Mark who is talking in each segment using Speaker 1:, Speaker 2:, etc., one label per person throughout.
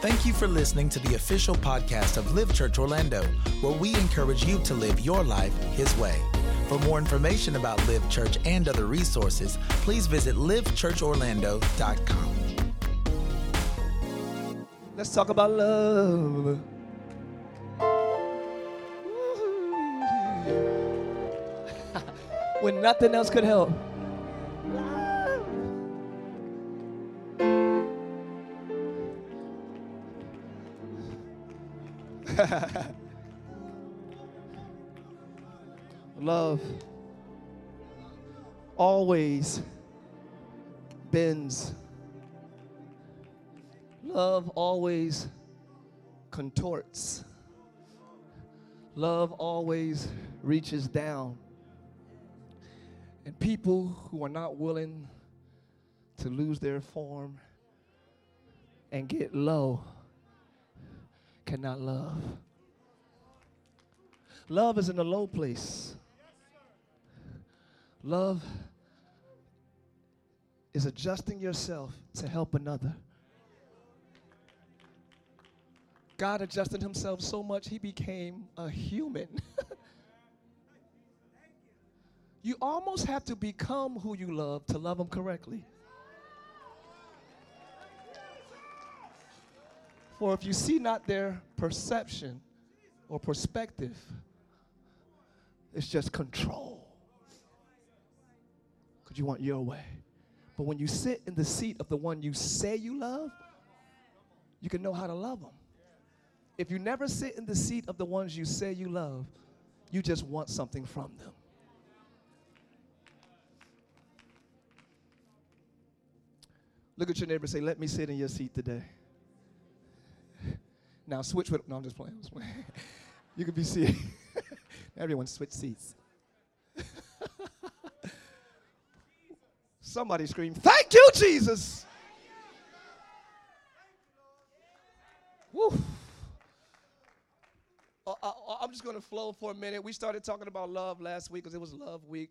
Speaker 1: Thank you for listening to the official podcast of Live Church Orlando, where we encourage you to live your life His way. For more information about Live Church and other resources, please visit livechurchorlando.com.
Speaker 2: Let's talk about love. when nothing else could help. Love always bends. Love always contorts. Love always reaches down. And people who are not willing to lose their form and get low cannot love. Love is in a low place. Love is adjusting yourself to help another. God adjusted himself so much, he became a human. you almost have to become who you love to love them correctly. For if you see not their perception or perspective, it's just control. Because you want your way. But when you sit in the seat of the one you say you love, you can know how to love them. If you never sit in the seat of the ones you say you love, you just want something from them. Look at your neighbor say, Let me sit in your seat today. Now switch with, no, I'm just playing. I'm just playing. you could be seated. Everyone switch seats. Somebody scream, Thank you, Jesus. Woo. Uh, I, I'm just going to flow for a minute. We started talking about love last week because it was Love Week.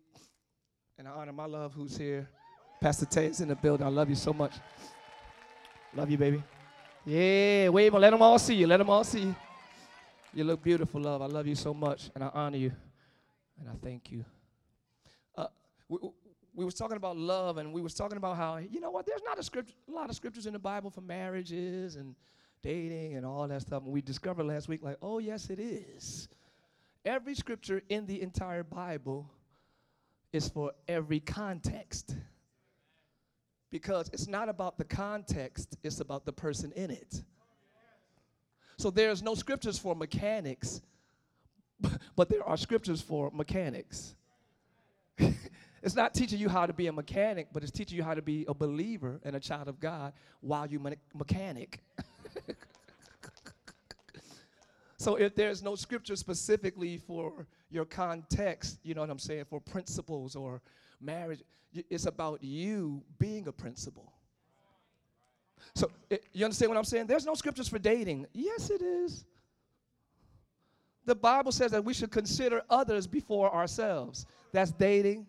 Speaker 2: And I honor my love who's here. Pastor Tay is in the building. I love you so much. Love you, baby. Yeah, wave. Let them all see you. Let them all see you. You look beautiful, love. I love you so much, and I honor you, and I thank you. Uh, we, we was talking about love, and we was talking about how you know what? There's not a script, a lot of scriptures in the Bible for marriages and dating and all that stuff. And we discovered last week, like, oh yes, it is. Every scripture in the entire Bible is for every context. Because it's not about the context, it's about the person in it. So there's no scriptures for mechanics, but there are scriptures for mechanics. it's not teaching you how to be a mechanic, but it's teaching you how to be a believer and a child of God while you me- mechanic. so if there's no scripture specifically for your context, you know what I'm saying, for principles or marriage, it's about you being a principle. So it, you understand what I'm saying? There's no scriptures for dating. Yes, it is. The Bible says that we should consider others before ourselves. That's dating.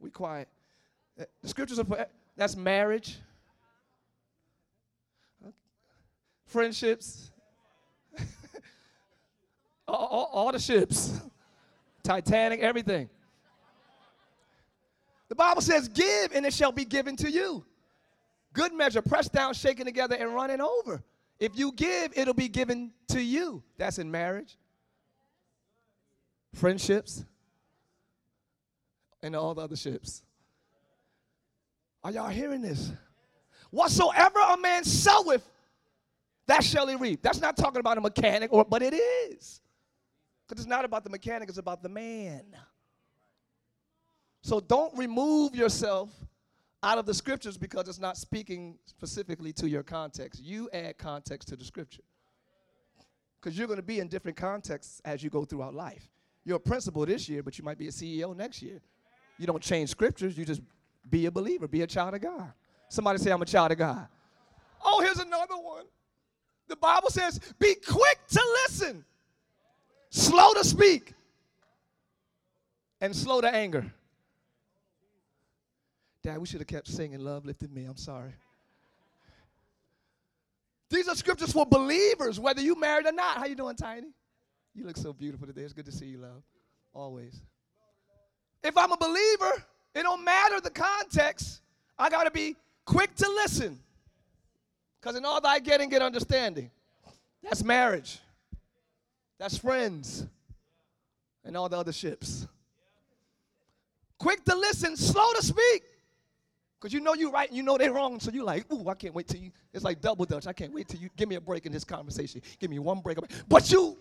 Speaker 2: We quiet. Uh, the scriptures are for that's marriage, friendships, all, all, all the ships, Titanic, everything. The Bible says, Give and it shall be given to you. Good measure, pressed down, shaken together, and running over. If you give, it'll be given to you. That's in marriage, friendships, and all the other ships. Are y'all hearing this? Whatsoever a man soweth, that shall he reap. That's not talking about a mechanic, or but it is. Because it's not about the mechanic, it's about the man. So don't remove yourself out of the scriptures because it's not speaking specifically to your context. You add context to the scripture. Because you're going to be in different contexts as you go throughout life. You're a principal this year, but you might be a CEO next year. You don't change scriptures, you just be a believer, be a child of God. Somebody say, I'm a child of God. Oh, here's another one. The Bible says, be quick to listen, slow to speak, and slow to anger. Dad, we should have kept singing Love Lifted Me. I'm sorry. These are scriptures for believers, whether you married or not. How you doing, Tiny? You look so beautiful today. It's good to see you, love. Always. If I'm a believer, it don't matter the context. I got to be quick to listen. Because in all thy getting, get understanding. That's marriage. That's friends. And all the other ships. Quick to listen, slow to speak. Because you know you're right and you know they're wrong. So you're like, ooh, I can't wait till you. It's like double dutch. I can't wait till you give me a break in this conversation. Give me one break. But you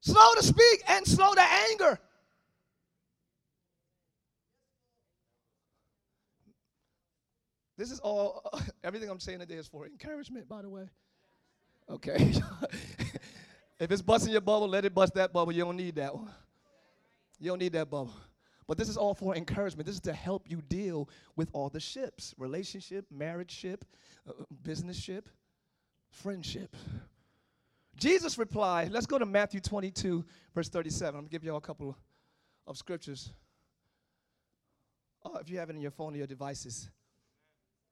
Speaker 2: slow to speak and slow to anger. This is all, everything I'm saying today is for encouragement, by the way. Okay. if it's busting your bubble, let it bust that bubble. You don't need that one. You don't need that bubble. But this is all for encouragement. This is to help you deal with all the ships relationship, marriage ship, uh, business ship, friendship. Jesus replied, let's go to Matthew 22, verse 37. I'm going to give you all a couple of scriptures. Uh, if you have it in your phone or your devices.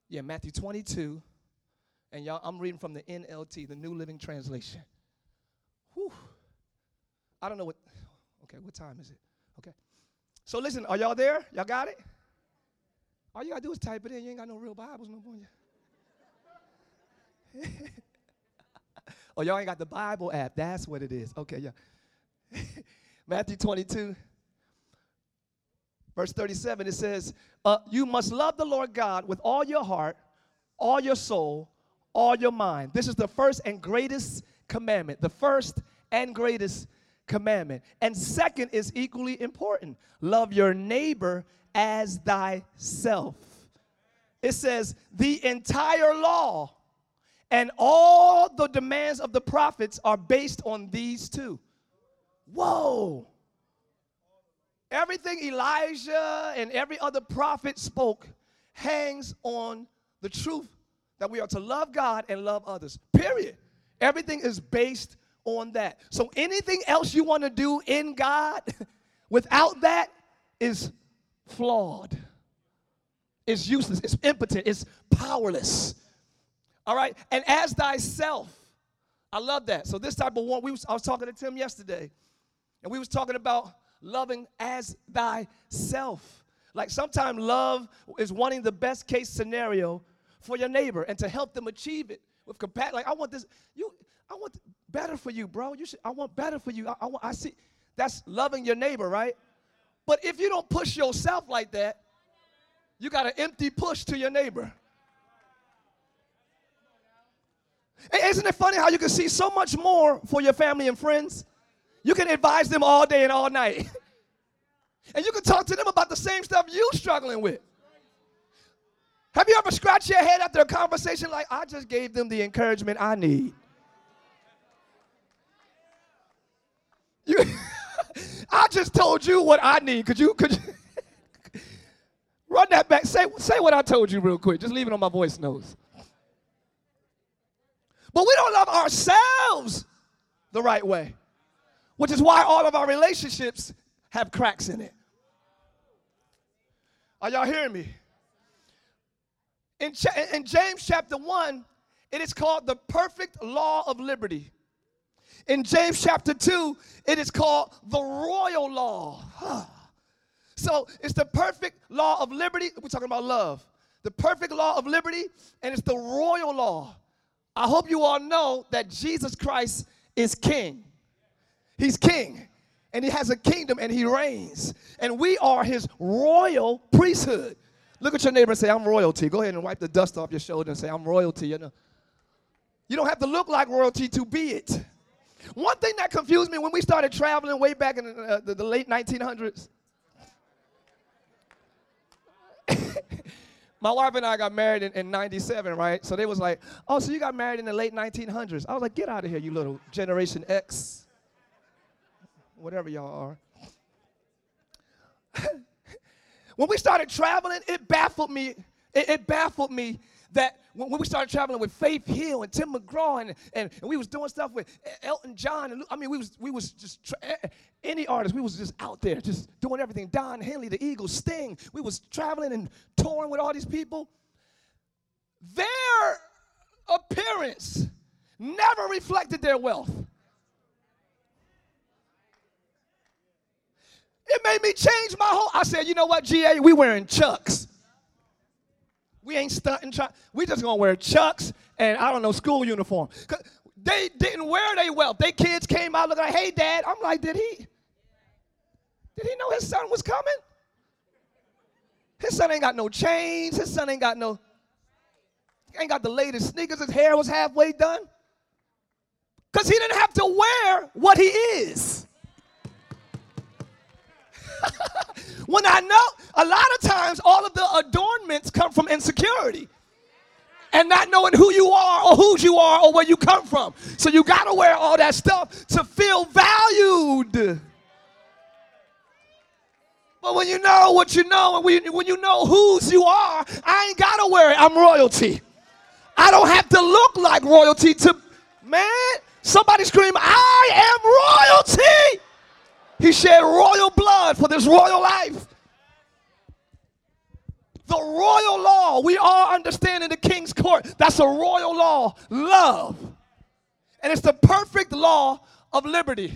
Speaker 2: Yeah, Matthew 22. And y'all, I'm reading from the NLT, the New Living Translation. Whew. I don't know what, okay, what time is it? So listen, are y'all there? Y'all got it? All you gotta do is type it in. You ain't got no real Bibles no more. oh, y'all ain't got the Bible app. That's what it is. Okay, yeah. Matthew 22, verse 37, it says, uh, You must love the Lord God with all your heart, all your soul, all your mind. This is the first and greatest commandment. The first and greatest commandment. And second is equally important love your neighbor as thyself. It says, The entire law and all the demands of the prophets are based on these two. Whoa. Everything Elijah and every other prophet spoke hangs on the truth that we are to love God and love others. Period. Everything is based on that. So anything else you want to do in God without that is flawed. It's useless. It's impotent. It's powerless. All right. And as thyself, I love that. So this type of one, we was, I was talking to Tim yesterday, and we was talking about loving as thyself. Like sometimes love is wanting the best case scenario for your neighbor and to help them achieve it with compassion. Like I want this, you, I want better for you, bro. You should. I want better for you. I, I, want, I see. That's loving your neighbor, right? But if you don't push yourself like that, you got an empty push to your neighbor. Isn't it funny how you can see so much more for your family and friends? You can advise them all day and all night. and you can talk to them about the same stuff you're struggling with. Have you ever scratched your head after a conversation like, I just gave them the encouragement I need? You, I just told you what I need. Could you, could you run that back? Say, say what I told you real quick. Just leave it on my voice notes. But we don't love ourselves the right way, which is why all of our relationships have cracks in it. Are y'all hearing me? In, in James chapter 1, it is called the perfect law of liberty. In James chapter 2, it is called the royal law. so it's the perfect law of liberty. We're talking about love. The perfect law of liberty, and it's the royal law. I hope you all know that Jesus Christ is king. He's king, and he has a kingdom, and he reigns. And we are his royal priesthood. Look at your neighbor and say, I'm royalty. Go ahead and wipe the dust off your shoulder and say, I'm royalty. You know, you don't have to look like royalty to be it. One thing that confused me when we started traveling way back in uh, the, the late 1900s, my wife and I got married in, in 97, right? So they was like, oh, so you got married in the late 1900s. I was like, get out of here, you little Generation X. Whatever y'all are. when we started traveling, it baffled me. It, it baffled me that when, we started traveling with Faith Hill and Tim McGraw and, and, and we was doing stuff with Elton John and I mean we was we was just tra- any artist we was just out there just doing everything. Don Henley, the Eagles, Sting. We was traveling and touring with all these people. Their appearance never reflected their wealth. It made me change my whole. I said, you know what, GA, we wearing chucks. We ain't stunting. Try, we just gonna wear chucks and I don't know school uniform. They didn't wear their wealth. They kids came out looking like, hey, dad. I'm like, did he? Did he know his son was coming? His son ain't got no chains. His son ain't got no, ain't got the latest sneakers. His hair was halfway done. Because he didn't have to wear what he is. when I know, a lot of times all of the adornments come from insecurity and not knowing who you are or whose you are or where you come from. So you got to wear all that stuff to feel valued. But when you know what you know and when, you know whose you are, I ain't got to wear it. I'm royalty. I don't have to look like royalty to, man, somebody scream, I am royalty. He shed royal blood for this royal life. The royal law, we all understand in the king's court, that's a royal law, love. And it's the perfect law of liberty.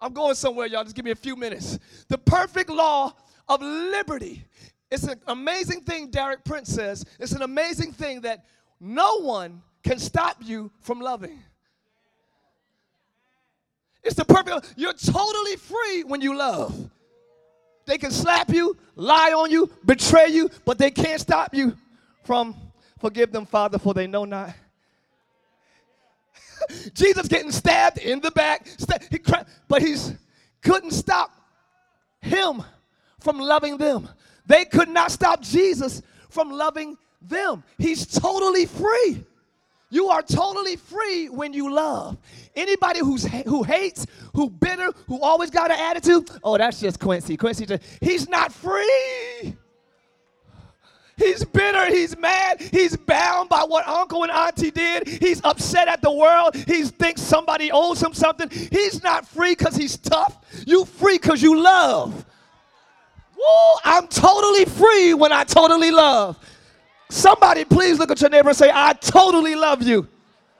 Speaker 2: I'm going somewhere, y'all. Just give me a few minutes. The perfect law of liberty. It's an amazing thing, Derek Prince says. It's an amazing thing that no one can stop you from loving. It's the perfect, you're totally free when you love. They can slap you, lie on you, betray you, but they can't stop you from forgive them, Father, for they know not. Jesus getting stabbed in the back, he but he's couldn't stop him from loving them. They could not stop Jesus from loving them. He's totally free. You are totally free when you love. Anybody who's who hates, who bitter, who always got an attitude, oh, that's just Quincy. Quincy, just, he's not free. He's bitter. He's mad. He's bound by what uncle and auntie did. He's upset at the world. He thinks somebody owes him something. He's not free because he's tough. You free because you love. Woo, I'm totally free when I totally love. Somebody please look at your neighbor and say, I totally love you.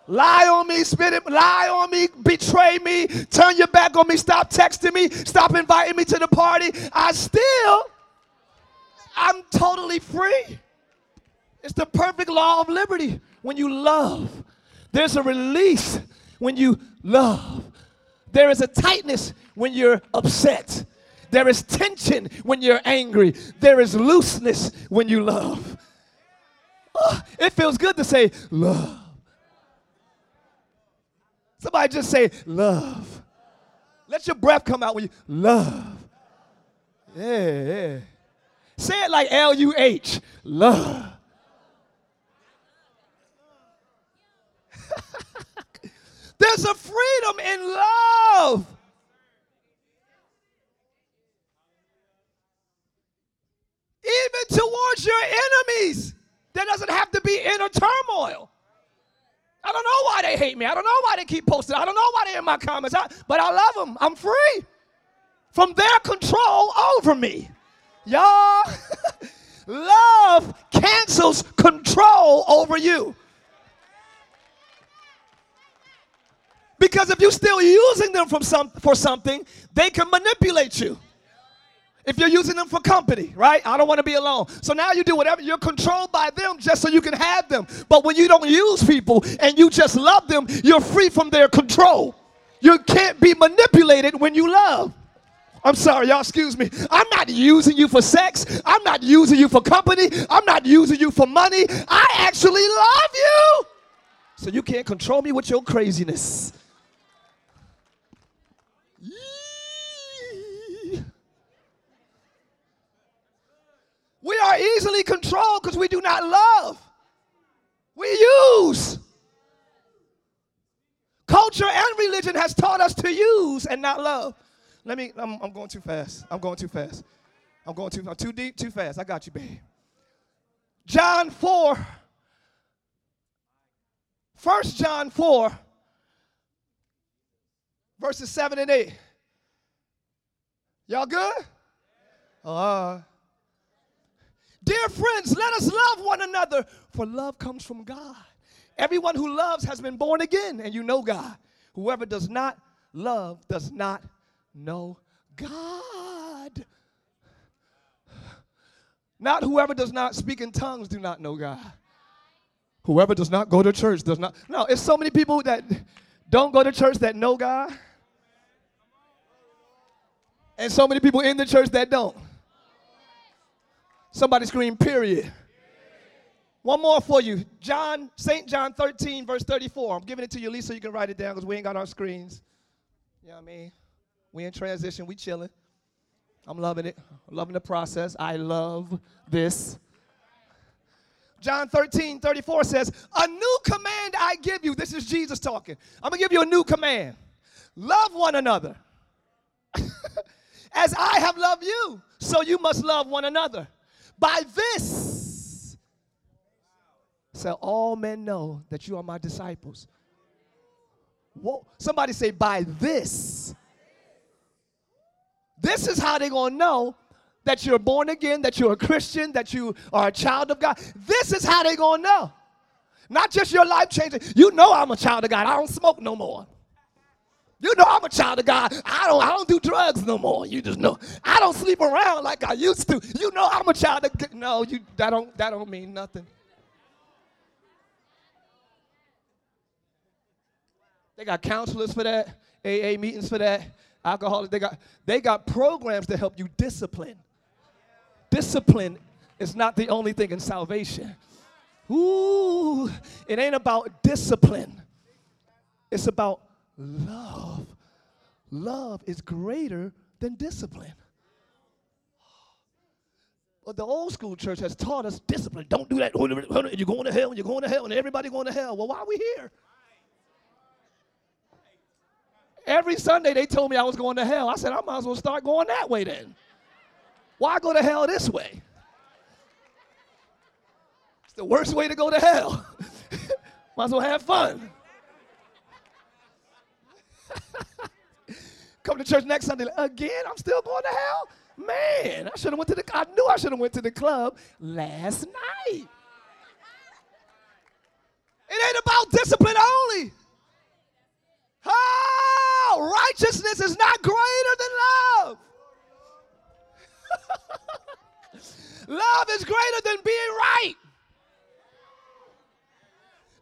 Speaker 2: Lie on me, spit it, lie on me, betray me, turn your back on me, stop texting me, stop inviting me to the party. I still, I'm totally free. It's the perfect law of liberty when you love. There's a release when you love. There is a tightness when you're upset. There is tension when you're angry. There is looseness when you love. Oh, it feels good to say love. Somebody just say love. Let your breath come out when you love. Yeah, yeah. Say it like L U H. Love. There's a freedom in love. Even towards your enemies. There doesn't have to be inner turmoil. I don't know why they hate me. I don't know why they keep posting. I don't know why they're in my comments. I, but I love them. I'm free from their control over me. Y'all, love cancels control over you. Because if you're still using them from some, for something, they can manipulate you. If you're using them for company, right? I don't want to be alone. So now you do whatever. You're controlled by them just so you can have them. But when you don't use people and you just love them, you're free from their control. You can't be manipulated when you love. I'm sorry, y'all, excuse me. I'm not using you for sex. I'm not using you for company. I'm not using you for money. I actually love you. So you can't control me with your craziness. We are easily controlled because we do not love. We use. Culture and religion has taught us to use and not love. Let me, I'm, I'm going too fast. I'm going too fast. I'm going too, I'm too deep, too fast. I got you, babe. John 4. 1 John 4, verses 7 and 8. Y'all good? Uh, Dear friends, let us love one another, for love comes from God. Everyone who loves has been born again, and you know God. Whoever does not love does not know God. Not whoever does not speak in tongues do not know God. Whoever does not go to church does not. No, it's so many people that don't go to church that know God. And so many people in the church that don't. Somebody scream, period. One more for you. John, St. John 13, verse 34. I'm giving it to you, Lisa, so you can write it down because we ain't got our screens. You know what I mean? We in transition, we chilling. I'm loving it. Loving the process. I love this. John 13, 34 says, A new command I give you. This is Jesus talking. I'm going to give you a new command. Love one another. As I have loved you, so you must love one another. By this shall all men know that you are my disciples. Whoa. Somebody say, by this. This is how they're going to know that you're born again, that you're a Christian, that you are a child of God. This is how they're going to know. Not just your life changing. You know I'm a child of God. I don't smoke no more. You know I'm a child of God. I don't I don't do drugs no more. You just know. I don't sleep around like I used to. You know I'm a child of God. No, you that don't that don't mean nothing. They got counselors for that, AA meetings for that, alcoholics. They got they got programs to help you discipline. Discipline is not the only thing in salvation. Ooh, it ain't about discipline. It's about love. Love is greater than discipline. But the old school church has taught us discipline. Don't do that. You're going to hell, and you're going to hell, and everybody going to hell. Well, why are we here? Every Sunday they told me I was going to hell. I said, I might as well start going that way then. Why go to hell this way? It's the worst way to go to hell. might as well have fun. Come to church next Sunday again. I'm still going to hell. Man, I should have went to the. I knew I should have went to the club last night. It ain't about discipline only. Oh, righteousness is not greater than love. love is greater than being right.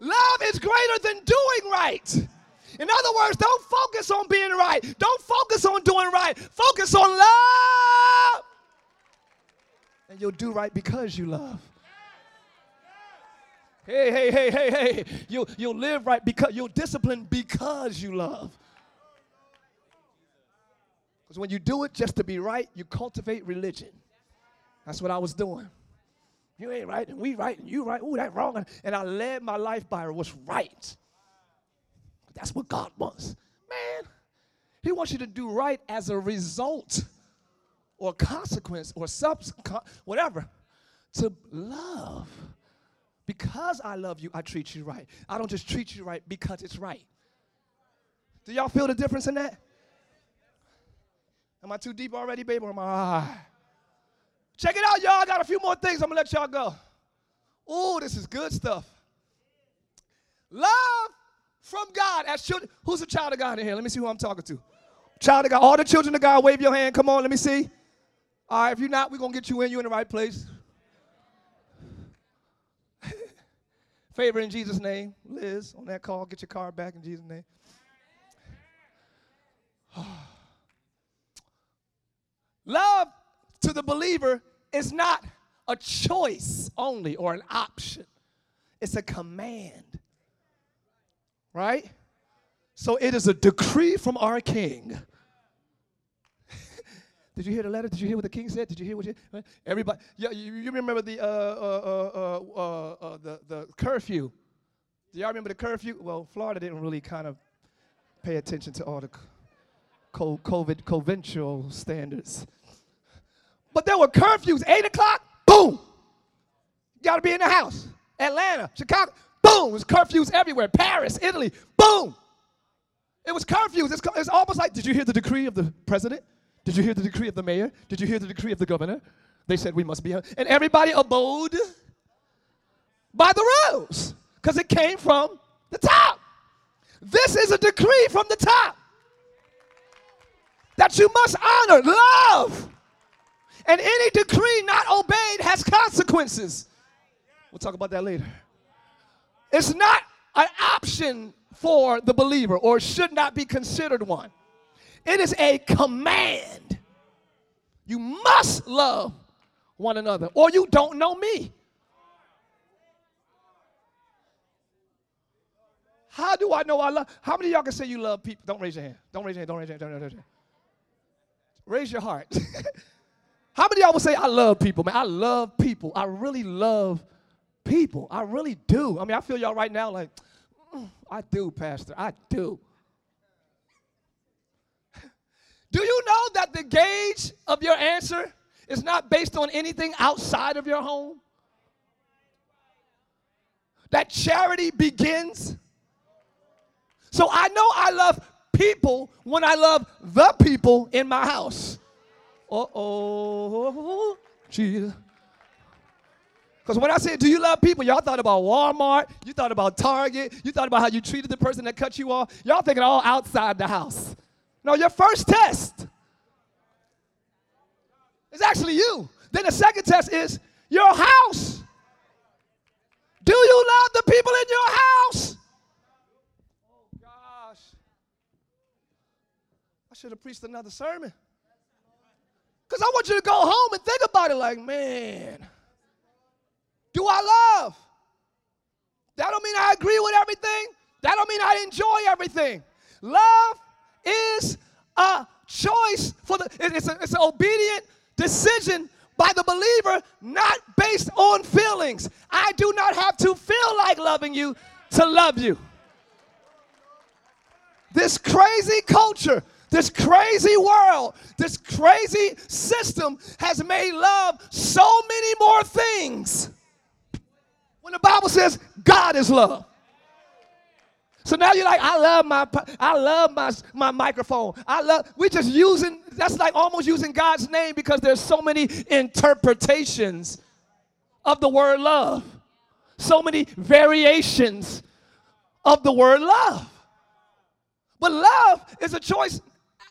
Speaker 2: Love is greater than doing right. In other words, don't focus on being right. Don't focus on doing right. Focus on love. And you'll do right because you love. Hey, hey, hey, hey, hey. You'll, you'll live right because you'll discipline because you love. Because when you do it just to be right, you cultivate religion. That's what I was doing. You ain't right, and we right, and you right. Ooh, that wrong. And I led my life by what's right. That's what God wants. Man, He wants you to do right as a result or consequence or subs, whatever, to love. Because I love you, I treat you right. I don't just treat you right because it's right. Do y'all feel the difference in that? Am I too deep already, baby? Or am I? Check it out, y'all. I got a few more things. I'm gonna let y'all go. Oh, this is good stuff. Love from God as children. Who's a child of God in here? Let me see who I'm talking to. Child of God. All the children of God, wave your hand. Come on, let me see. All right, if you're not, we're going to get you in. You're in the right place. Favor in Jesus' name. Liz, on that call, get your car back in Jesus' name. Love to the believer is not a choice only or an option, it's a command right? So it is a decree from our king. Did you hear the letter? Did you hear what the king said? Did you hear what you, everybody? Yeah, you, you remember the uh, uh, uh, uh, the the curfew? Do y'all remember the curfew? Well, Florida didn't really kind of pay attention to all the COVID conventional standards, but there were curfews. Eight o'clock, boom, you got to be in the house. Atlanta, Chicago, Boom. It was curfews everywhere. Paris, Italy. Boom. It was curfews. It's, it's almost like, did you hear the decree of the president? Did you hear the decree of the mayor? Did you hear the decree of the governor? They said we must be. And everybody abode by the rules. because it came from the top. This is a decree from the top that you must honor, love. And any decree not obeyed has consequences. We'll talk about that later. It's not an option for the believer or should not be considered one. It is a command. You must love one another or you don't know me. How do I know I love? How many of y'all can say you love people? Don't raise your hand. Don't raise your hand. Don't raise your hand. Don't raise your hand. Raise your heart. How many of y'all will say I love people, man? I love people. I really love people. I really do. I mean, I feel y'all right now like, mm, I do, Pastor. I do. Do you know that the gauge of your answer is not based on anything outside of your home? That charity begins so I know I love people when I love the people in my house. Uh oh, Jesus. Because when I said, Do you love people? Y'all thought about Walmart, you thought about Target, you thought about how you treated the person that cut you off. Y'all thinking all outside the house. No, your first test is actually you. Then the second test is your house. Do you love the people in your house? Oh, gosh. I should have preached another sermon. Because I want you to go home and think about it like, man, do I love? That don't mean I agree with everything. That don't mean I enjoy everything. Love is a choice for the, it's, a, it's an obedient decision by the believer, not based on feelings. I do not have to feel like loving you to love you. This crazy culture this crazy world, this crazy system has made love so many more things. When the Bible says God is love. So now you're like, I love my, I love my, my microphone. I love, We're just using, that's like almost using God's name because there's so many interpretations of the word love. So many variations of the word love. But love is a choice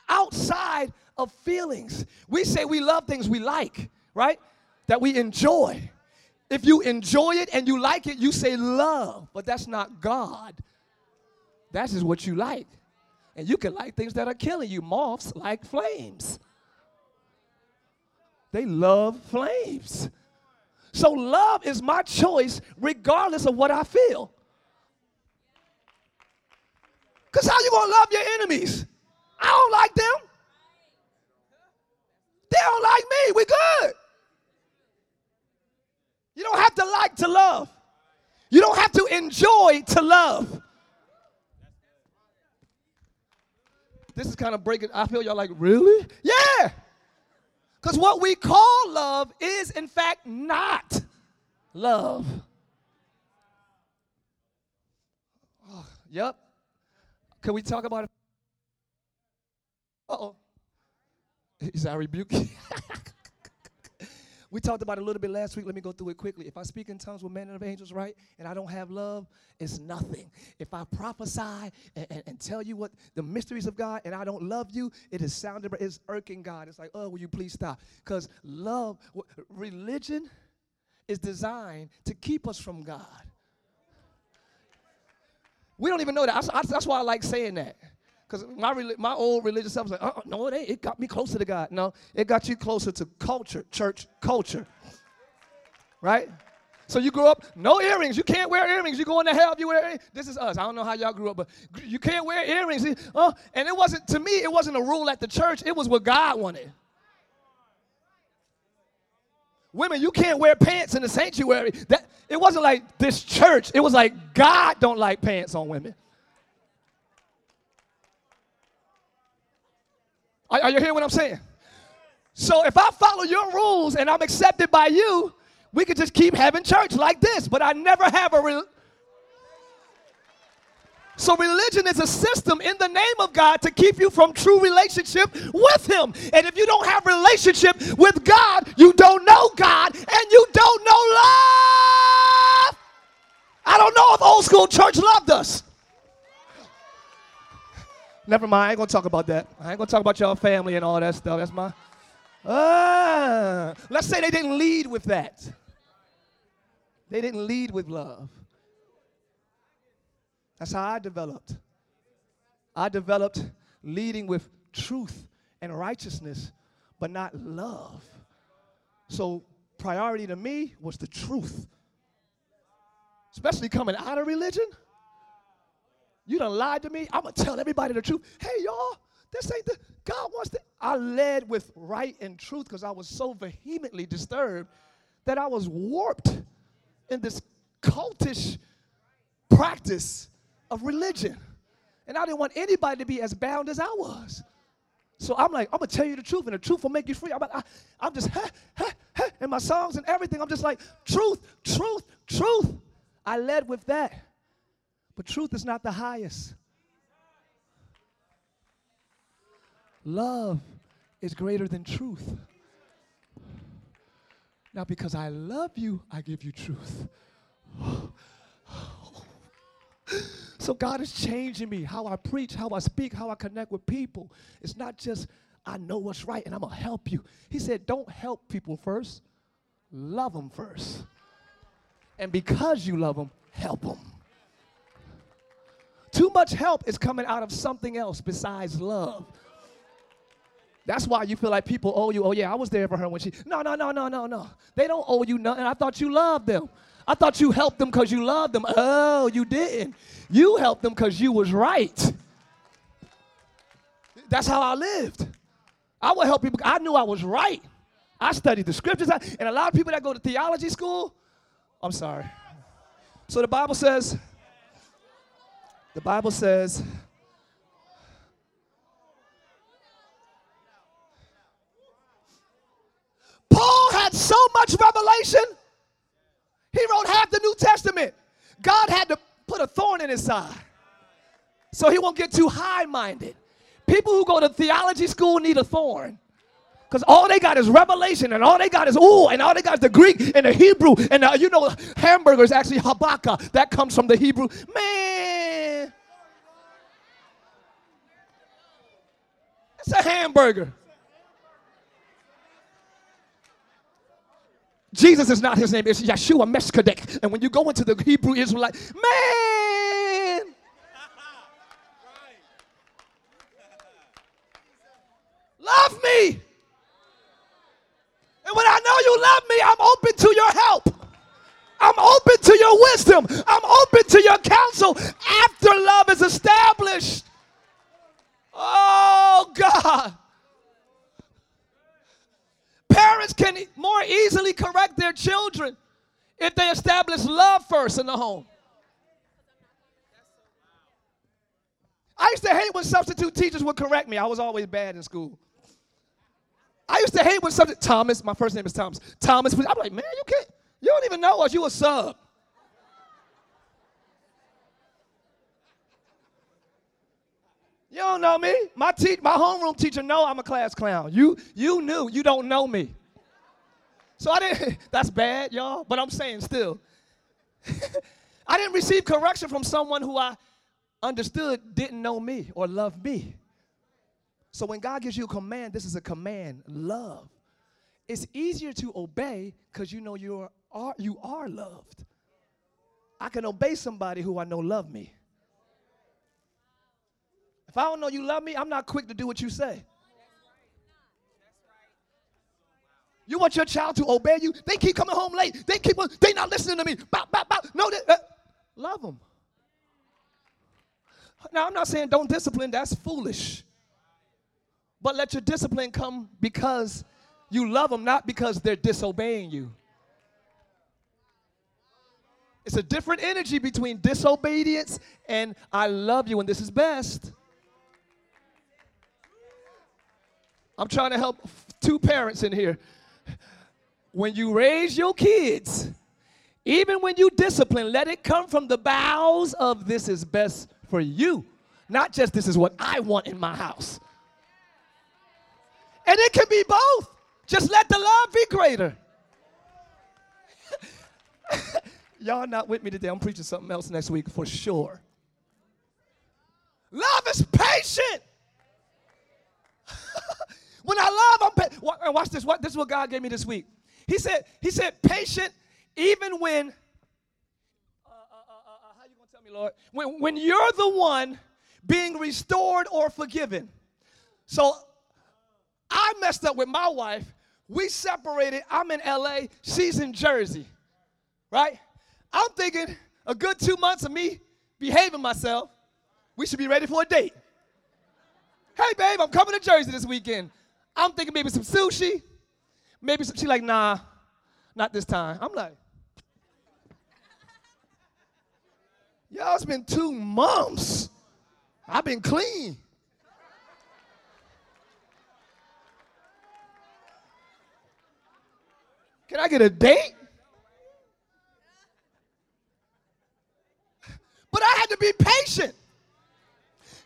Speaker 2: outside of feelings. We say we love things we like, right? That we enjoy. If you enjoy it and you like it, you say love, but that's not God. That's just what you like. And you can like things that are killing you. Moths like flames, they love flames. So, love is my choice regardless of what I feel. Because how you going to love your enemies? I don't like them. They don't like me. We good. You don't have to like to love. You don't have to enjoy to love. This is kind of breaking. I feel y'all like, really? Yeah. Because what we call love is, in fact, not love. Oh, yep. Can we talk about it? Uh oh. Is that rebuke? we talked about it a little bit last week. Let me go through it quickly. If I speak in tongues with men and of angels, right, and I don't have love, it's nothing. If I prophesy and, and, and, tell you what the mysteries of God and I don't love you, it is sounding, it's irking God. It's like, oh, will you please stop? Because love, religion is designed to keep us from God. We don't even know that. That's, that's why I like saying that. Because my, my old religious self was like, oh, no, it ain't. It got me closer to God. No, it got you closer to culture, church culture. Right? So you grew up, no earrings. You can't wear earrings. You go into hell if you wear earrings. This is us. I don't know how y'all grew up, but you can't wear earrings. Oh, and it wasn't, to me, it wasn't a rule at the church. It was what God wanted. Women, you can't wear pants in the sanctuary. That, it wasn't like this church. It was like God don't like pants on women. Are, are you hearing what I'm saying? So if I follow your rules and I'm accepted by you, we could just keep having church like this, but I never have a. Re- so religion is a system in the name of God to keep you from true relationship with Him. And if you don't have relationship with God, you don't know God and you don't know love. I don't know if old school church loved us. Never mind, I ain't gonna talk about that. I ain't gonna talk about y'all family and all that stuff. That's my. Uh, let's say they didn't lead with that. They didn't lead with love. That's how I developed. I developed leading with truth and righteousness, but not love. So, priority to me was the truth. Especially coming out of religion. You done lied to me. I'm gonna tell everybody the truth. Hey, y'all, this ain't the God wants to. I led with right and truth because I was so vehemently disturbed that I was warped in this cultish practice of religion. And I didn't want anybody to be as bound as I was. So I'm like, I'm gonna tell you the truth, and the truth will make you free. I'm, I, am just, ha, ha, ha, in my songs and everything, I'm just like, truth, truth, truth. I led with that. But truth is not the highest. Love is greater than truth. Now, because I love you, I give you truth. so, God is changing me how I preach, how I speak, how I connect with people. It's not just, I know what's right and I'm going to help you. He said, don't help people first, love them first. And because you love them, help them. Too much help is coming out of something else besides love. That's why you feel like people owe you. Oh, yeah, I was there for her when she. No, no, no, no, no, no. They don't owe you nothing. I thought you loved them. I thought you helped them because you loved them. Oh, you didn't. You helped them because you was right. That's how I lived. I would help people. I knew I was right. I studied the scriptures. And a lot of people that go to theology school, I'm sorry. So the Bible says, the Bible says, Paul had so much revelation, he wrote half the New Testament. God had to put a thorn in his side so he won't get too high minded. People who go to theology school need a thorn. Because all they got is revelation, and all they got is ooh, and all they got is the Greek and the Hebrew, and you know, hamburger is actually habaka. That comes from the Hebrew. Man, it's a hamburger. Jesus is not his name, it's Yeshua Meshkadek. And when you go into the Hebrew Israelite, man, love me. And when I know you love me, I'm open to your help. I'm open to your wisdom. I'm open to your counsel after love is established. Oh, God. Parents can more easily correct their children if they establish love first in the home. I used to hate when substitute teachers would correct me. I was always bad in school. I used to hate when substitute Thomas, my first name is Thomas. Thomas, I'm like, man, you can't, you don't even know us. You a sub. You don't know me. My te- my homeroom teacher know I'm a class clown. You you knew. You don't know me. So I didn't. That's bad, y'all. But I'm saying still. I didn't receive correction from someone who I understood didn't know me or love me. So when God gives you a command, this is a command, love. It's easier to obey because you know you are, you are loved. I can obey somebody who I know love me. If I don't know you love me, I'm not quick to do what you say. You want your child to obey you? They keep coming home late. They keep they not listening to me. Bow, bow, bow. No, they, uh, love them. Now I'm not saying don't discipline. That's foolish. But let your discipline come because you love them, not because they're disobeying you. It's a different energy between disobedience and I love you and this is best. I'm trying to help two parents in here. When you raise your kids, even when you discipline, let it come from the bowels of this is best for you, not just this is what I want in my house. And it can be both. Just let the love be greater. Y'all not with me today. I'm preaching something else next week for sure. Love is patient. when I love, I'm patient. Watch this. What this is what God gave me this week. He said, He said, patient even when. Uh, uh, uh, how you gonna tell me, Lord? When when you're the one being restored or forgiven. So I messed up with my wife. We separated. I'm in LA. She's in Jersey. Right? I'm thinking a good two months of me behaving myself. We should be ready for a date. Hey, babe, I'm coming to Jersey this weekend. I'm thinking maybe some sushi. Maybe some, she like, nah, not this time. I'm like, y'all, it's been two months. I've been clean. Can I get a date? But I had to be patient.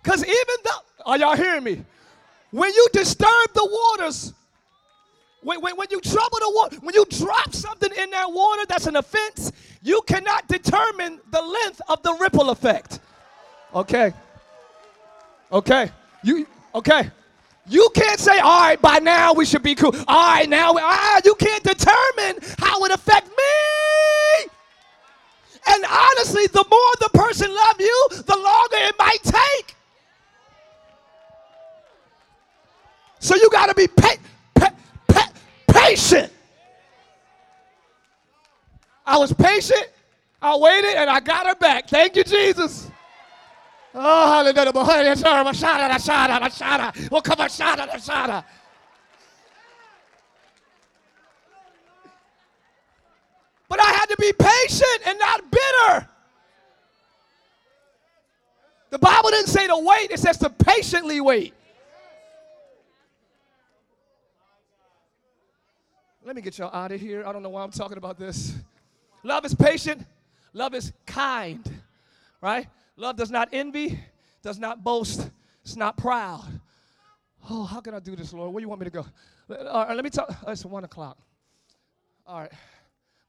Speaker 2: Because even though, are y'all hearing me? When you disturb the waters, when, when, when you trouble the water, when you drop something in that water that's an offense, you cannot determine the length of the ripple effect. Okay. Okay. You okay. You can't say, all right, by now we should be cool. All right, now, ah, you can't determine how it affects me. And honestly, the more the person love you, the longer it might take. So you got to be pa- pa- pa- patient. I was patient. I waited and I got her back. Thank you, Jesus. Oh, hallelujah. Well, come on, shada. But I had to be patient and not bitter. The Bible didn't say to wait, it says to patiently wait. Let me get y'all out of here. I don't know why I'm talking about this. Love is patient, love is kind, right? Love does not envy, does not boast, it's not proud. Oh, how can I do this, Lord? Where do you want me to go? Uh, all right, let me talk. Oh, it's one o'clock. All right,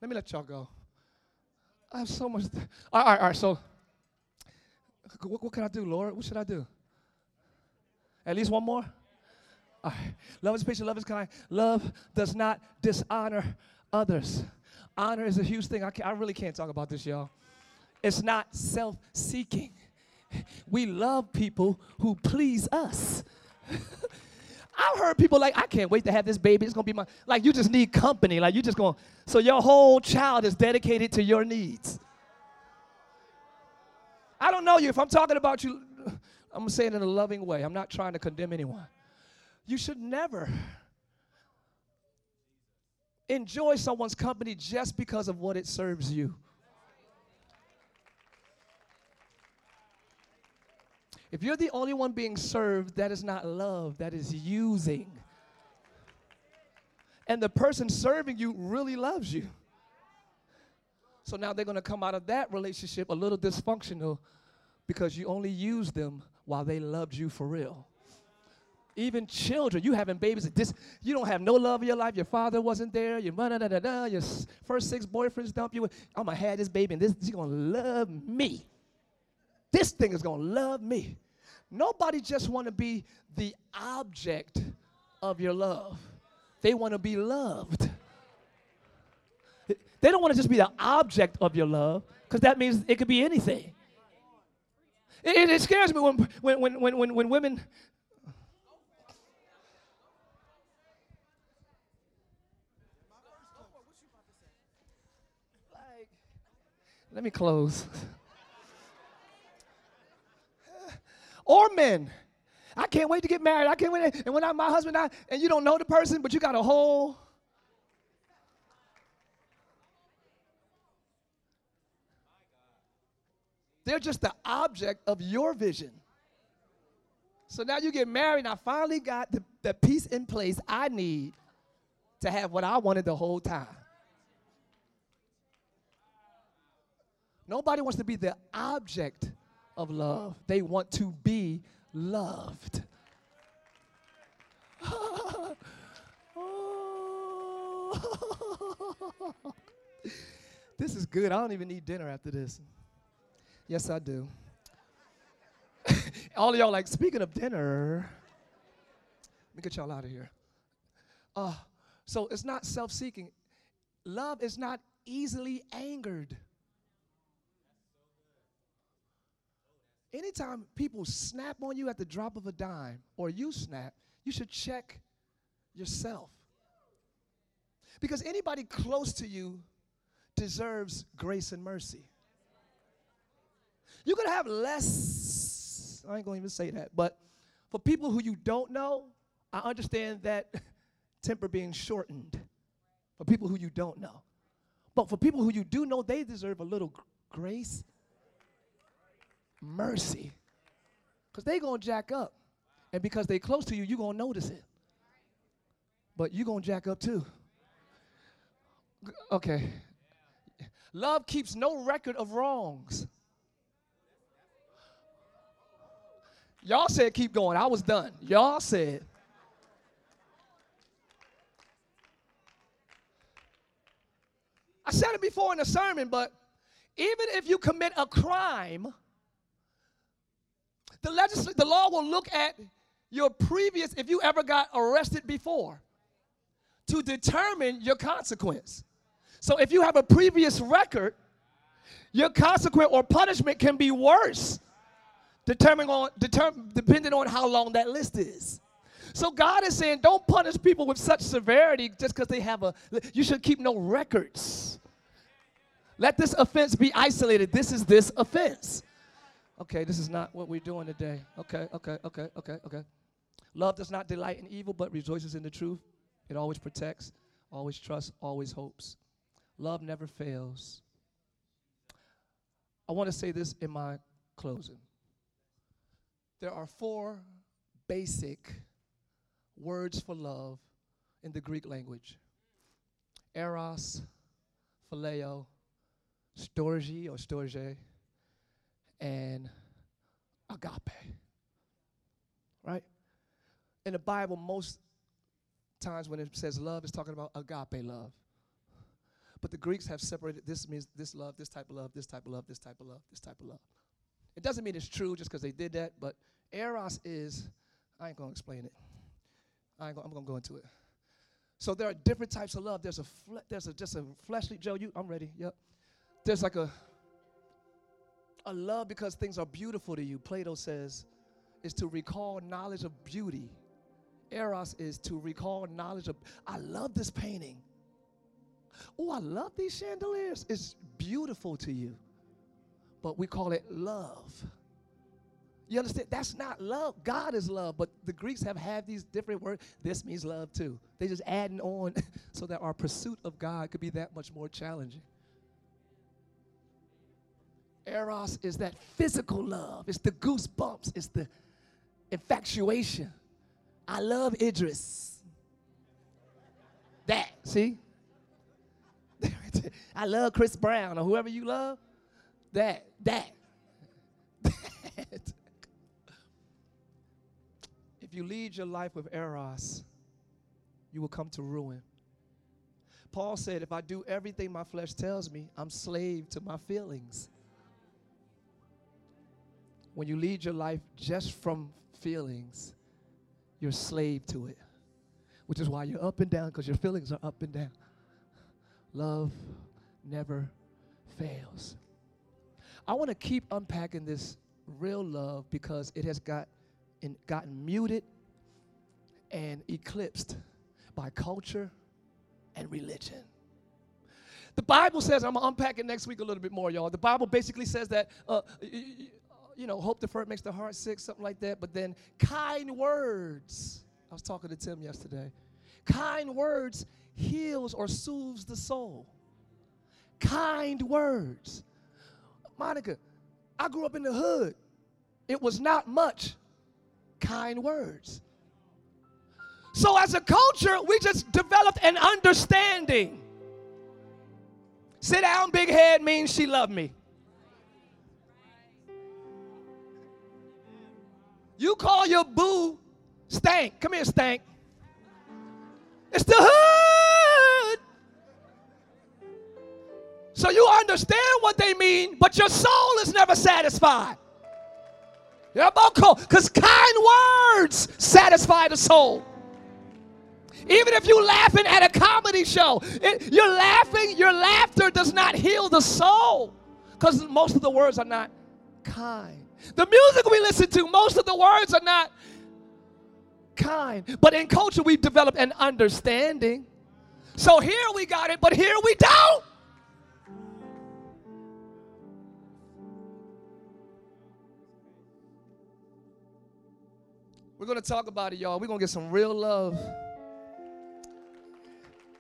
Speaker 2: let me let y'all go. I have so much. Th- all right, all right, so what, what can I do, Lord? What should I do? At least one more? All right. Love is patient, love is kind. Love does not dishonor others. Honor is a huge thing. I, I really can't talk about this, y'all. It's not self seeking. We love people who please us. I've heard people like, I can't wait to have this baby. It's gonna be my, like, you just need company. Like, you just gonna, so your whole child is dedicated to your needs. I don't know you. If I'm talking about you, I'm gonna say it in a loving way. I'm not trying to condemn anyone. You should never enjoy someone's company just because of what it serves you. If you're the only one being served, that is not love, that is using. And the person serving you really loves you. So now they're going to come out of that relationship a little dysfunctional because you only used them while they loved you for real. Even children, you having babies, this, you don't have no love in your life. Your father wasn't there. Your da da da da. Your first six boyfriends dump you. I'm gonna have this baby, and this he's gonna love me. This thing is gonna love me. Nobody just want to be the object of your love. They want to be loved. They don't want to just be the object of your love, because that means it could be anything. It, it, scares me when, when, when, when, when women Let me close. or men. I can't wait to get married. I can't wait. And when I'm my husband, I, and you don't know the person, but you got a whole. They're just the object of your vision. So now you get married, and I finally got the, the piece in place I need to have what I wanted the whole time. Nobody wants to be the object of love, they want to be loved. This is good. I don't even need dinner after this. Yes, I do. All y'all like, speaking of dinner, let me get y'all out of here. Uh, so it's not self seeking. Love is not easily angered. Anytime people snap on you at the drop of a dime or you snap, you should check yourself. Because anybody close to you deserves grace and mercy. You could have less, I ain't gonna even say that, but for people who you don't know, I understand that temper being shortened. For people who you don't know. But for people who you do know, they deserve a little grace, mercy. Because they gonna jack up. And because they close to you, you gonna notice it. But you gonna jack up too. Okay. Love keeps no record of wrongs. Y'all said keep going. I was done. Y'all said. I said it before in the sermon, but even if you commit a crime, the legisl- the law will look at your previous, if you ever got arrested before, to determine your consequence. So if you have a previous record, your consequence or punishment can be worse, determining on, determ- depending on how long that list is. So God is saying, don't punish people with such severity just because they have a, you should keep no records. Let this offense be isolated. This is this offense. Okay, this is not what we're doing today. Okay, okay, okay, okay, okay. Love does not delight in evil, but rejoices in the truth. It always protects, always trusts, always hopes. Love never fails. I want to say this in my closing. There are four basic words for love in the Greek language eros, phileo, storge or storge, and agape. Right? In the Bible, most times when it says love, it's talking about agape love. But the Greeks have separated this means this love, this type of love, this type of love, this type of love, this type of love. It doesn't mean it's true just because they did that, but eros is, I ain't gonna explain it. I ain't gonna, I'm gonna go into it. So there are different types of love. There's a fle- there's a just a fleshly Joe. You, I'm ready. Yep. There's like a a love because things are beautiful to you. Plato says is to recall knowledge of beauty. Eros is to recall knowledge of. I love this painting. Oh, I love these chandeliers. It's beautiful to you, but we call it love. You understand? That's not love. God is love, but the Greeks have had these different words. This means love too. They just adding on so that our pursuit of God could be that much more challenging. Eros is that physical love. It's the goosebumps. It's the infatuation. I love Idris. That, see? I love Chris Brown or whoever you love. That, that. that. If you lead your life with Eros, you will come to ruin. Paul said, if I do everything my flesh tells me, I'm slave to my feelings. When you lead your life just from feelings, you're a slave to it, which is why you're up and down because your feelings are up and down. Love never fails. I want to keep unpacking this real love because it has got in, gotten muted and eclipsed by culture and religion. The Bible says, I'm going to unpack it next week a little bit more, y'all. The Bible basically says that, uh, you know, hope deferred makes the heart sick, something like that. But then kind words, I was talking to Tim yesterday, kind words heals or soothes the soul. Kind words. Monica, I grew up in the hood. It was not much kind words. So, as a culture, we just developed an understanding. Sit down, big head means she loved me. You call your boo stank. Come here, stank. It's the hood. So you understand what they mean, but your soul is never satisfied. Because kind words satisfy the soul. Even if you're laughing at a comedy show, it, you're laughing, your laughter does not heal the soul because most of the words are not kind. The music we listen to, most of the words are not kind. But in culture, we've developed an understanding. So here we got it, but here we don't. We're going to talk about it, y'all. We're going to get some real love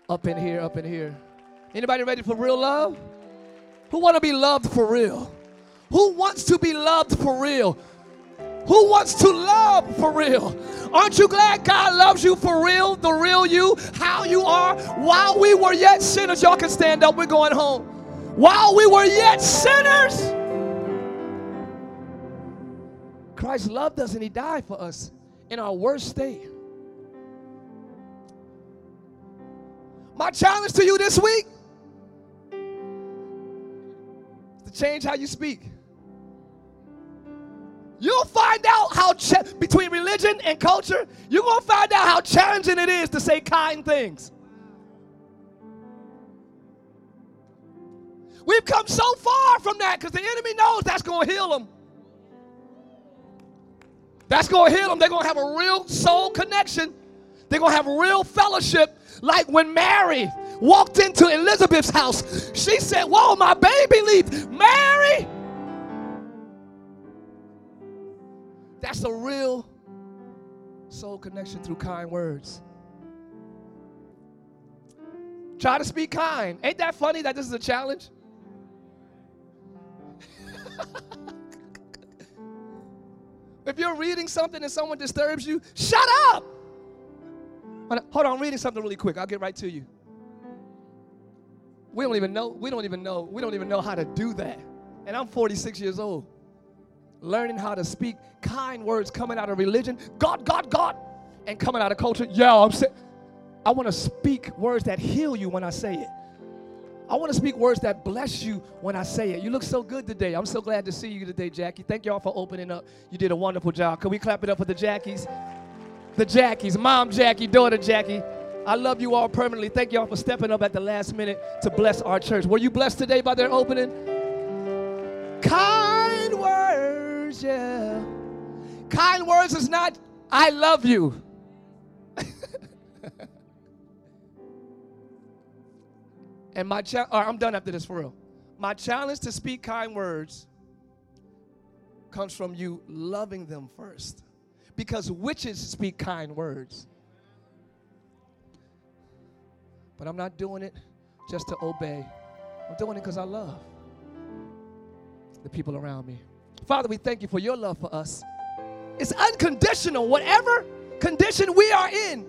Speaker 2: up in here, up in here. Anybody ready for real love? Who want to be loved for real? Who wants to be loved for real? Who wants to love for real? Aren't you glad God loves you for real, the real you, how you are? While we were yet sinners, y'all can stand up, we're going home. While we were yet sinners, Christ loved us and He died for us in our worst state. My challenge to you this week is to change how you speak. You'll find out how, cha- between religion and culture, you're going to find out how challenging it is to say kind things. We've come so far from that because the enemy knows that's going to heal them. That's going to heal them. They're going to have a real soul connection. They're going to have real fellowship. Like when Mary walked into Elizabeth's house, she said, Whoa, my baby leaped. Mary! That's a real soul connection through kind words. Try to speak kind. Ain't that funny that this is a challenge? If you're reading something and someone disturbs you, shut up. Hold on, I'm reading something really quick. I'll get right to you. We don't even know, we don't even know, we don't even know how to do that. And I'm 46 years old. Learning how to speak kind words coming out of religion, God, God, God, and coming out of culture. Yeah, I'm saying, I want to speak words that heal you when I say it. I want to speak words that bless you when I say it. You look so good today. I'm so glad to see you today, Jackie. Thank y'all for opening up. You did a wonderful job. Can we clap it up for the Jackies? The Jackies, Mom Jackie, daughter Jackie. I love you all permanently. Thank y'all for stepping up at the last minute to bless our church. Were you blessed today by their opening? Words, yeah. Kind words is not, I love you. And my cha- I'm done after this for real. My challenge to speak kind words comes from you loving them first. Because witches speak kind words. But I'm not doing it just to obey. I'm doing it because I love the people around me. Father, we thank you for your love for us. It's unconditional, whatever condition we are in,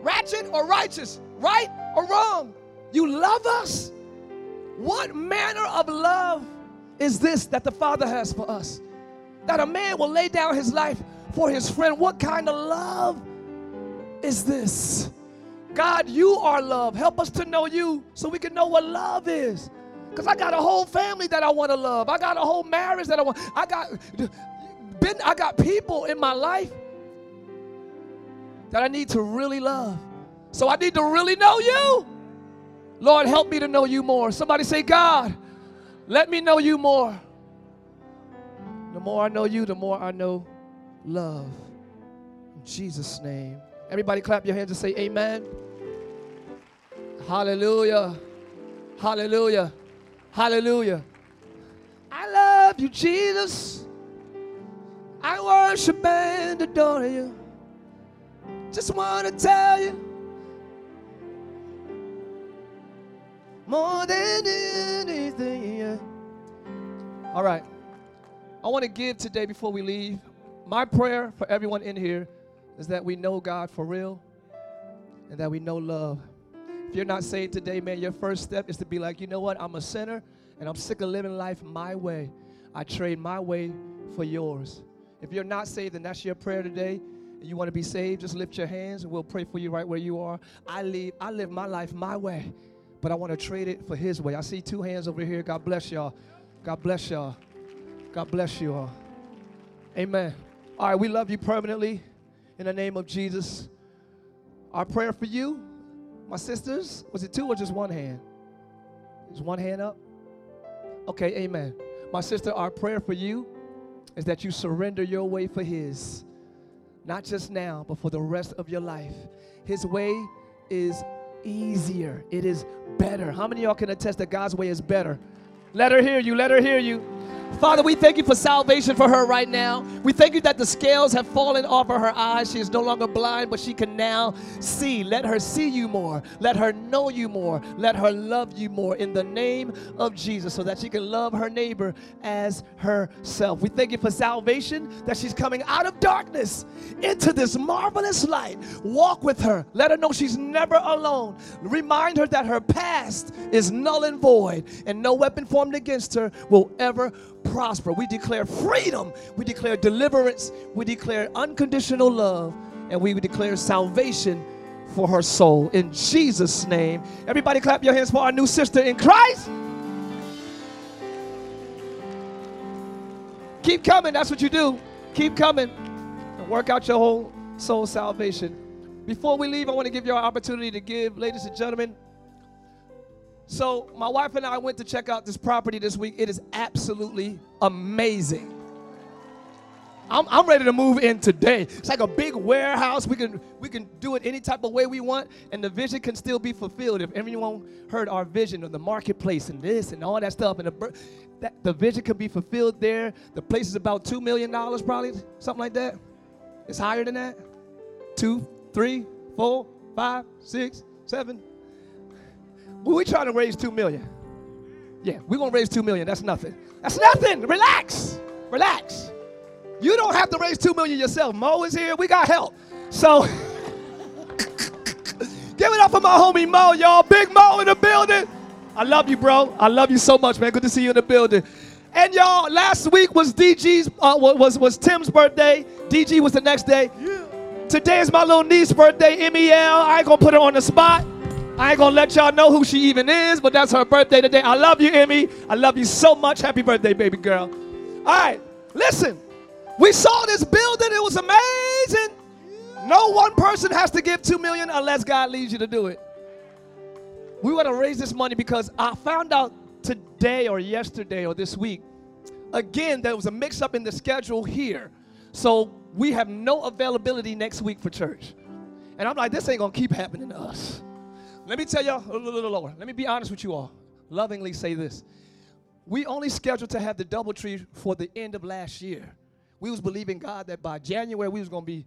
Speaker 2: ratchet or righteous, right or wrong. You love us? What manner of love is this that the Father has for us? That a man will lay down his life for his friend. What kind of love is this? God, you are love. Help us to know you so we can know what love is. Because I got a whole family that I want to love. I got a whole marriage that I want. I got been I got people in my life that I need to really love. So I need to really know you. Lord, help me to know you more. Somebody say, God, let me know you more. The more I know you, the more I know love. In Jesus' name. Everybody clap your hands and say, Amen. Hallelujah. Hallelujah. Hallelujah. I love you, Jesus. I worship and adore you. Just want to tell you. more than anything. All right. I want to give today before we leave. My prayer for everyone in here is that we know God for real and that we know love. If you're not saved today, man, your first step is to be like, you know what? I'm a sinner and I'm sick of living life my way. I trade my way for yours. If you're not saved, then that's your prayer today. And you want to be saved, just lift your hands and we'll pray for you right where you are. I live, I live my life my way but I want to trade it for His way. I see two hands over here. God bless y'all. God bless y'all. God bless you all. Amen. All right, we love you permanently in the name of Jesus. Our prayer for you, my sisters, was it two or just one hand? Is one hand up? Okay, amen. My sister, our prayer for you is that you surrender your way for His. Not just now, but for the rest of your life. His way is easier, it is better. How many y'all can attest that God's way is better? Let her hear you, let her hear you. Father, we thank you for salvation for her right now. We thank you that the scales have fallen off of her eyes. She is no longer blind, but she can now see. Let her see you more. Let her know you more. Let her love you more in the name of Jesus so that she can love her neighbor as herself. We thank you for salvation, that she's coming out of darkness into this marvelous light. Walk with her. Let her know she's never alone. Remind her that her past is null and void, and no weapon formed against her will ever prosper. We declare freedom. We declare deliverance. We declare unconditional love. And we declare salvation for her soul. In Jesus' name. Everybody clap your hands for our new sister in Christ. Keep coming. That's what you do. Keep coming and work out your whole soul salvation. Before we leave, I want to give you an opportunity to give, ladies and gentlemen. So, my wife and I went to check out this property this week. It is absolutely amazing. I'm, I'm ready to move in today. It's like a big warehouse. We can we can do it any type of way we want, and the vision can still be fulfilled. If everyone heard our vision of the marketplace and this and all that stuff, and the that the vision can be fulfilled there. The place is about two million dollars, probably something like that. It's higher than that. Two, three, four, five, six, seven, well, we trying to raise two million. Yeah, we're gonna raise two million. That's nothing. That's nothing. Relax. Relax. You don't have to raise two million yourself. Mo is here. We got help. So give it up for my homie Mo, y'all. Big Mo in the building. I love you, bro. I love you so much, man. Good to see you in the building. And y'all, last week was DG's uh, was was Tim's birthday. DG was the next day. Yeah. Today is my little niece's birthday, MEL. I ain't gonna put her on the spot. I ain't gonna let y'all know who she even is, but that's her birthday today. I love you, Emmy. I love you so much. Happy birthday, baby girl. All right, listen. We saw this building, it was amazing. No one person has to give two million unless God leads you to do it. We want to raise this money because I found out today or yesterday or this week, again, there was a mix up in the schedule here. So we have no availability next week for church. And I'm like, this ain't gonna keep happening to us. Let me tell y'all a little lower. Let me be honest with you all. Lovingly say this. We only scheduled to have the DoubleTree for the end of last year. We was believing God that by January we was going to be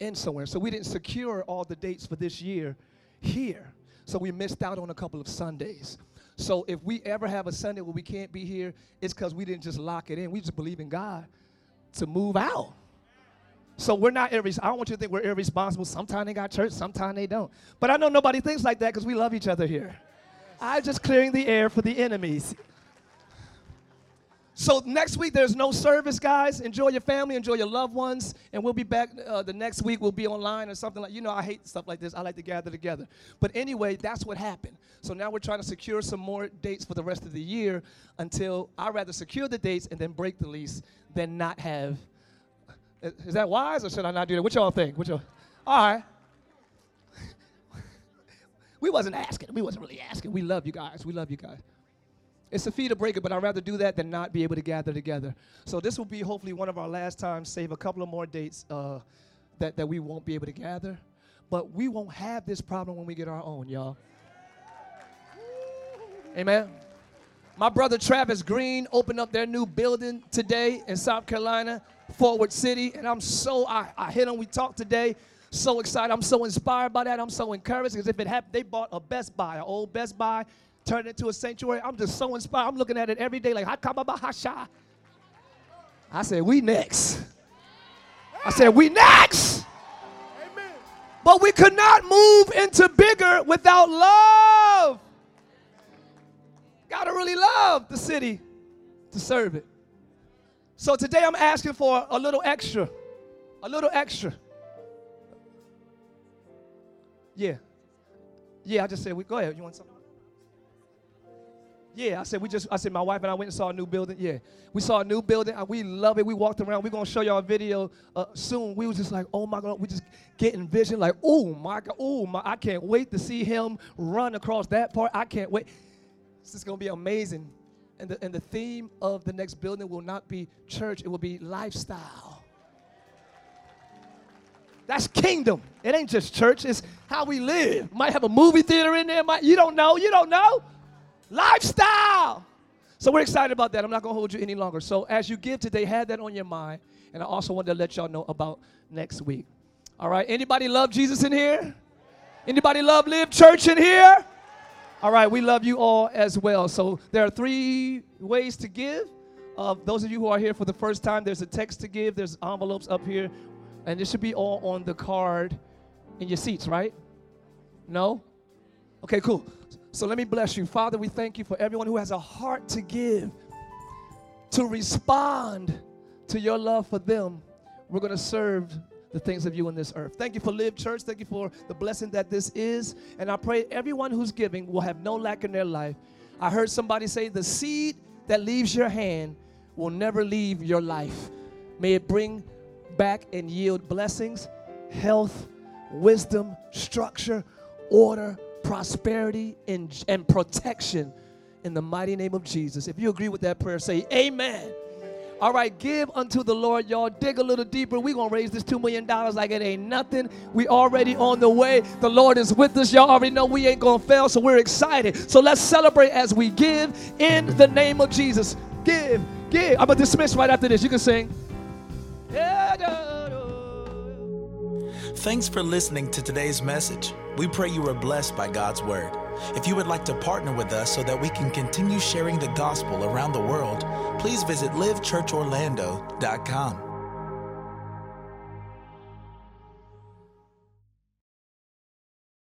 Speaker 2: in somewhere. So we didn't secure all the dates for this year here. So we missed out on a couple of Sundays. So if we ever have a Sunday where we can't be here, it's because we didn't just lock it in. We just believe in God to move out. So we're not irres- I don't want you to think we're irresponsible. Sometimes they got church, sometimes they don't. But I know nobody thinks like that because we love each other here. I'm just clearing the air for the enemies. So next week there's no service, guys. Enjoy your family, enjoy your loved ones, and we'll be back uh, the next week. We'll be online or something like. You know, I hate stuff like this. I like to gather together. But anyway, that's what happened. So now we're trying to secure some more dates for the rest of the year until I rather secure the dates and then break the lease than not have is that wise or should I not do that? What y'all think? What y'all? All right. we wasn't asking. We wasn't really asking. We love you guys. We love you guys. It's a fee to break it, but I'd rather do that than not be able to gather together. So this will be hopefully one of our last times, save a couple of more dates uh, that, that we won't be able to gather. But we won't have this problem when we get our own, y'all. Amen. My brother Travis Greene opened up their new building today in South Carolina. Forward City, and I'm so I, I hit them. We talked today. So excited. I'm so inspired by that. I'm so encouraged because if it happened, they bought a Best Buy, an old Best Buy, turned it into a sanctuary. I'm just so inspired. I'm looking at it every day like Hakababa I said, we next. I said, we next. Amen. But we could not move into bigger without love. Gotta really love the city to serve it. So today I'm asking for a little extra. A little extra. Yeah. Yeah, I just said, we go ahead. You want something? Yeah, I said we just. I said my wife and I went and saw a new building. Yeah, we saw a new building. We love it. We walked around. We're gonna show y'all a video uh, soon. We was just like, oh my god, we just getting vision. Like, oh my god, oh my, I can't wait to see him run across that part. I can't wait. This is gonna be amazing. And the and the theme of the next building will not be church. It will be lifestyle. That's kingdom. It ain't just church. It's how we live. Might have a movie theater in there. Might you don't know. You don't know. Lifestyle. So we're excited about that. I'm not going to hold you any longer. So as you give today, have that on your mind. And I also wanted to let y'all know about next week. All right. Anybody love Jesus in here? Anybody love Live Church in here? All right. We love you all as well. So there are three ways to give. Uh, those of you who are here for the first time, there's a text to give. There's envelopes up here, and this should be all on the card in your seats, right? No? Okay, cool. So let me bless you. Father, we thank you for everyone who has a heart to give, to respond to your love for them. We're going to serve the things of you in this earth. Thank you for Live Church. Thank you for the blessing that this is. And I pray everyone who's giving will have no lack in their life. I heard somebody say, the seed that leaves your hand will never leave your life. May it bring back and yield blessings, health, wisdom, structure, order, prosperity, and, and protection in the mighty name of Jesus. If you agree with that prayer, say amen. All right, give unto the Lord, y'all. Dig a little deeper. We're going to raise this $2 million like it ain't nothing. We already on the way. The Lord is with us. Y'all already know we ain't going to fail, so we're excited. So let's celebrate as we give in the name of Jesus. Give, give. I'm going to dismiss right after this. You can sing.
Speaker 1: Thanks for listening to today's message. We pray you were blessed by God's word. If you would like to partner with us so that we can continue sharing the gospel around the world, please visit livechurchorlando.com.